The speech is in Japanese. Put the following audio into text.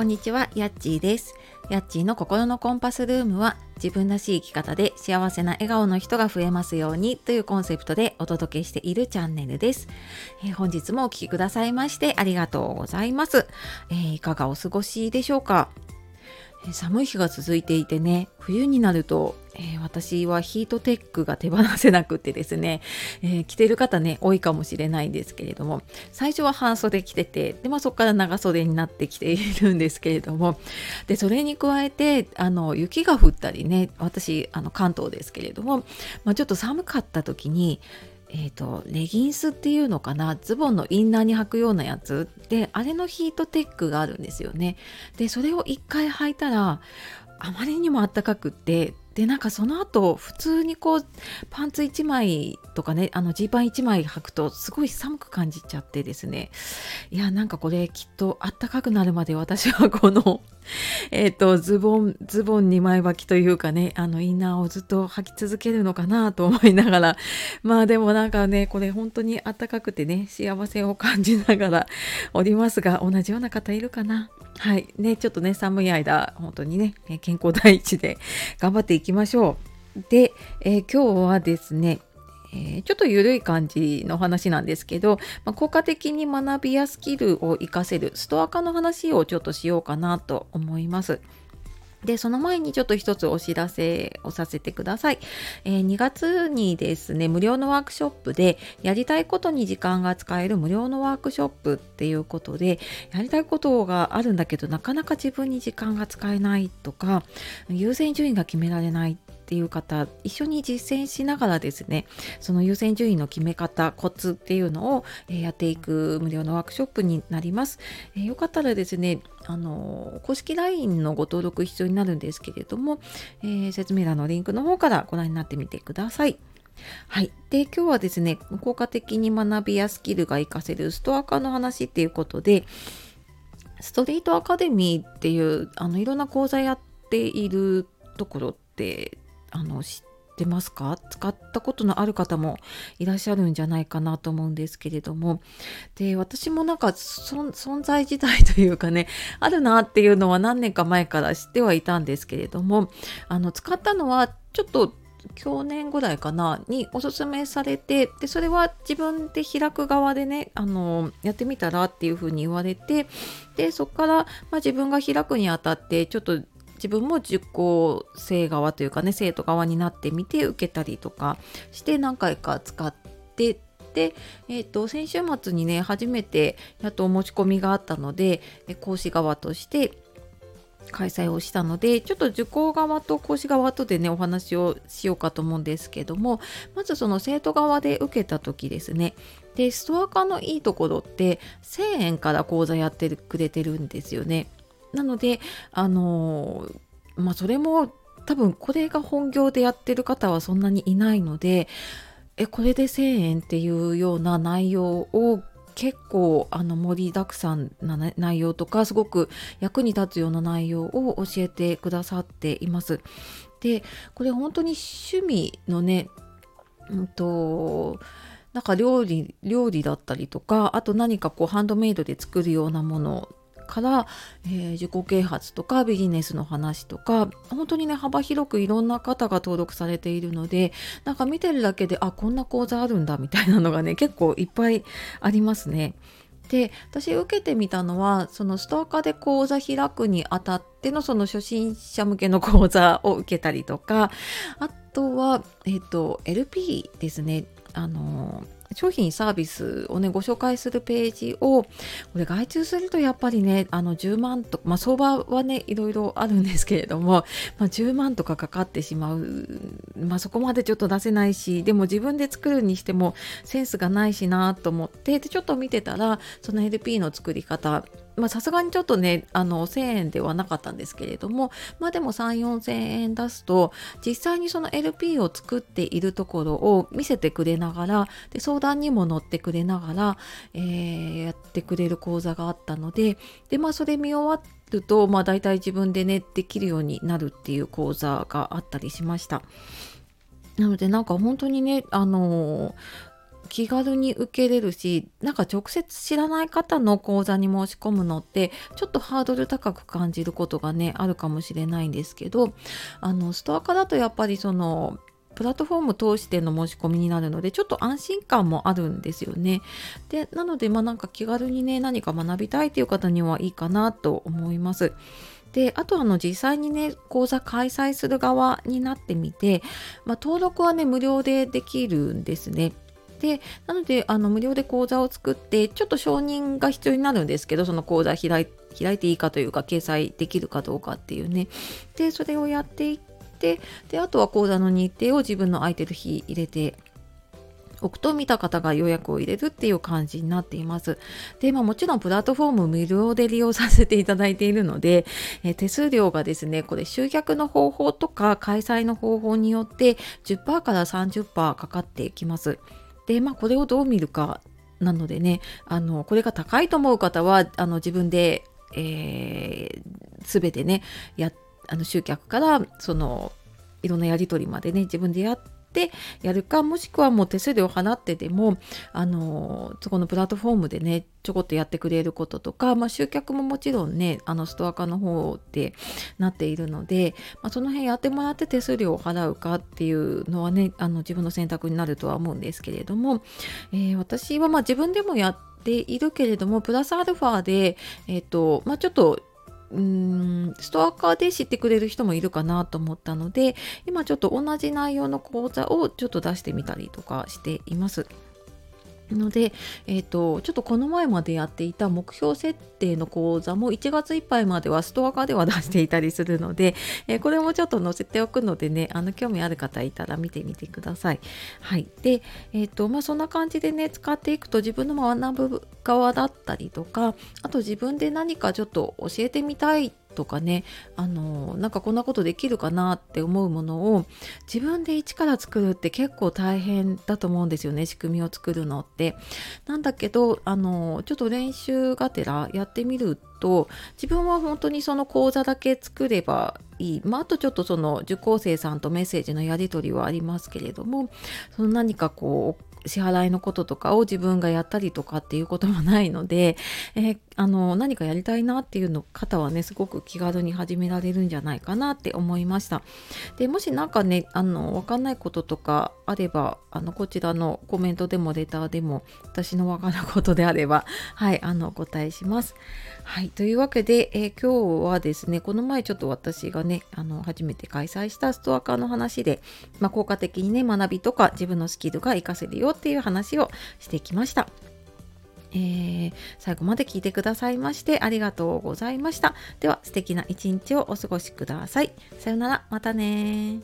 こんにちは、やっちーです。やっちーの心のコンパスルームは自分らしい生き方で幸せな笑顔の人が増えますようにというコンセプトでお届けしているチャンネルです。えー本日もお聴きくださいましてありがとうございます。えーいかがお過ごしでしょうか？え寒い日が続いていてね冬になると、えー私はヒートテックが手放せなくてですね、えー着てる方ね多いかもしれないんですけれども最初は半袖着ててで、まあ、そこから長袖になってきているんですけれどもでそれに加えてあの雪が降ったりね私あの関東ですけれども、まあ、ちょっと寒かった時にえー、とレギンスっていうのかなズボンのインナーに履くようなやつであれのヒートテックがあるんですよね。でそれを一回履いたらあまりにもあったかくってでなんかその後普通にこうパンツ1枚とかねあのジーパン1枚履くとすごい寒く感じちゃってですね。いやなんかこれきっとあったかくなるまで私はこの えっとズボンズボン2枚履きというかねあのインナーをずっと履き続けるのかなと思いながら。まあでもなんかねこれ本当にあったかくてね幸せを感じながらおりますが同じような方いるかな？はいねちょっとね寒い間本当にね健康第一で頑張っていきましょうで、えー今日はですねえーちょっと緩い感じの話なんですけど、まあ効果的に学びやスキルを活かせるストア化の話をちょっとしようかなと思います。で、その前にちょっと一つお知らせをさせてください。えー2月にですね、無料のワークショップで、やりたいことに時間が使える無料のワークショップっていうことで、やりたいことがあるんだけど、なかなか自分に時間が使えないとか、優先順位が決められないっていう方、一緒に実践しながらですね、その優先順位の決め方、コツっていうのを、えやっていく無料のワークショップになります。えーよかったらですね、あの公式 LINE のご登録必要になるんですけれども、えー説明欄のリンクの方からご覧になってみてください。はい。で、今日はですね、効果的に学びやスキルが活かせるストア化の話っていうことで、ストリートアカデミーっていう、あの、いろんな講座やっているところって、あの、知ってますか？使ったことのある方もいらっしゃるんじゃないかなと思うんですけれども、で、私もなんか存在自体というかね、あるなっていうのは何年か前から知ってはいたんですけれども、あの、使ったのはちょっと去年ぐらいかなにおすすめされてでそれは自分で開く側でねあのやってみたらっていうふうに言われてでそこから、まあ、自分が開くにあたってちょっと自分も受講生側というかね生徒側になってみて受けたりとかして何回か使ってで、えー、と先週末にね初めてやっとお申し込みがあったので講師側として開催をしたのでちょっと受講側と講師側とでねお話をしようかと思うんですけどもまずその生徒側で受けた時ですね。でストア化のいいところって1000円から講座やってくれてるんですよね。なのであのまあそれも多分これが本業でやってる方はそんなにいないのでえこれで1000円っていうような内容を結構あの盛りだくさんな内容とかすごく役に立つような内容を教えてくださっています。でこれ本当に趣味のねうんとなんか料理料理だったりとかあと何かこうハンドメイドで作るようなものから、えー自己啓発とかビジネスの話とか本当にね幅広くいろんな方が登録されているのでなんか見てるだけであこんな講座あるんだみたいなのがね 結構いっぱいありますね。で私受けてみたのはそのストア化で講座開くにあたってのその初心者向けの講座を受けたりとかあとは、えっと LP ですねあの商品サービスをねご紹介するページをこれ外注するとやっぱりねあの10万とまあ相場はねいろいろあるんですけれども、まあ、10万とかかかってしまう、まあ、そこまでちょっと出せないしでも自分で作るにしてもセンスがないしなと思ってでちょっと見てたらその LP の作り方さすがにちょっとねあの1000円ではなかったんですけれどもまあでも3 4 0 0円出すと実際にその LP を作っているところを見せてくれながらで相談にも乗ってくれながら、えーやってくれる講座があったのででまあそれ見終わるとまあ大体自分でねできるようになるっていう講座があったりしました。なのでなんか本当にねあのー気軽に受けれるしなんか直接知らない方の講座に申し込むのってちょっとハードル高く感じることがねあるかもしれないんですけどあのストア化だとやっぱりそのプラットフォーム通しての申し込みになるのでちょっと安心感もあるんですよね。でなのでまあなんか気軽にね何か学びたいという方にはいいかなと思います。であとあの実際にね講座開催する側になってみて、まあ、登録はね無料でできるんですね。でなのであの無料で講座を作ってちょっと承認が必要になるんですけどその講座開開いていいかというか掲載できるかどうかっていうねでそれをやっていってであとは講座の日程を自分の空いてる日入れて置くと見た方が予約を入れるっていう感じになっています。で、まあもちろんプラットフォーム無料で利用させていただいているので、え手数料がですね、これ集客の方法とか開催の方法によって10%から30%かかってきます。で、まあこれをどう見るかなのでね、あの、これが高いと思う方は、あの自分で、えー、全てね、や、あの集客からそのいろんなやり取りまでね自分でやってってやるかもしくはもう手数料払ってでもあのそこのプラットフォームでねちょこっとやってくれることとか、まあ、集客ももちろんねあのストア化の方でなっているので、まあ、その辺やってもらって手数料を払うかっていうのはねあの自分の選択になるとは思うんですけれども、えー、私はまあ自分でもやっているけれどもプラスアルファで、えーとまあ、ちょっとうんストアカーで知ってくれる人もいるかなと思ったので今ちょっと同じ内容の講座をちょっと出してみたりとかしています。ので、えーと、ちょっとこの前までやっていた目標設定の講座も1月いっぱいまではストア化では出していたりするので、えー、これもちょっと載せておくのでねあの興味ある方いたら見てみてください。はい、で、えーとまあ、そんな感じでね使っていくと自分の学ぶ側だったりとかあと自分で何かちょっと教えてみたいとかねあのなんかこんなことできるかなって思うものを自分で一から作るって結構大変だと思うんですよね仕組みを作るのって。なんだけどあのちょっと練習がてらやってみると自分は本当にその講座だけ作ればいい、まあ、あとちょっとその受講生さんとメッセージのやり取りはありますけれどもその何かこう支払いのこととかを自分がやったりとかっていうこともないので、えー、あの何かやりたいなっていうの方はねすごく気軽に始められるんじゃないかなって思いましたでもし何かねあの分かんないこととかあればあのこちらのコメントでもレターでも私の分かることであれば はいあのお答えしますはいというわけで、えー、今日はですねこの前ちょっと私がねあの初めて開催したストア化の話で、まあ、効果的にね学びとか自分のスキルが活かせるよっていう話をしてきました。えー、最後まで聞いてくださいましてありがとうございました。では素敵な一日をお過ごしください。さようなら、またね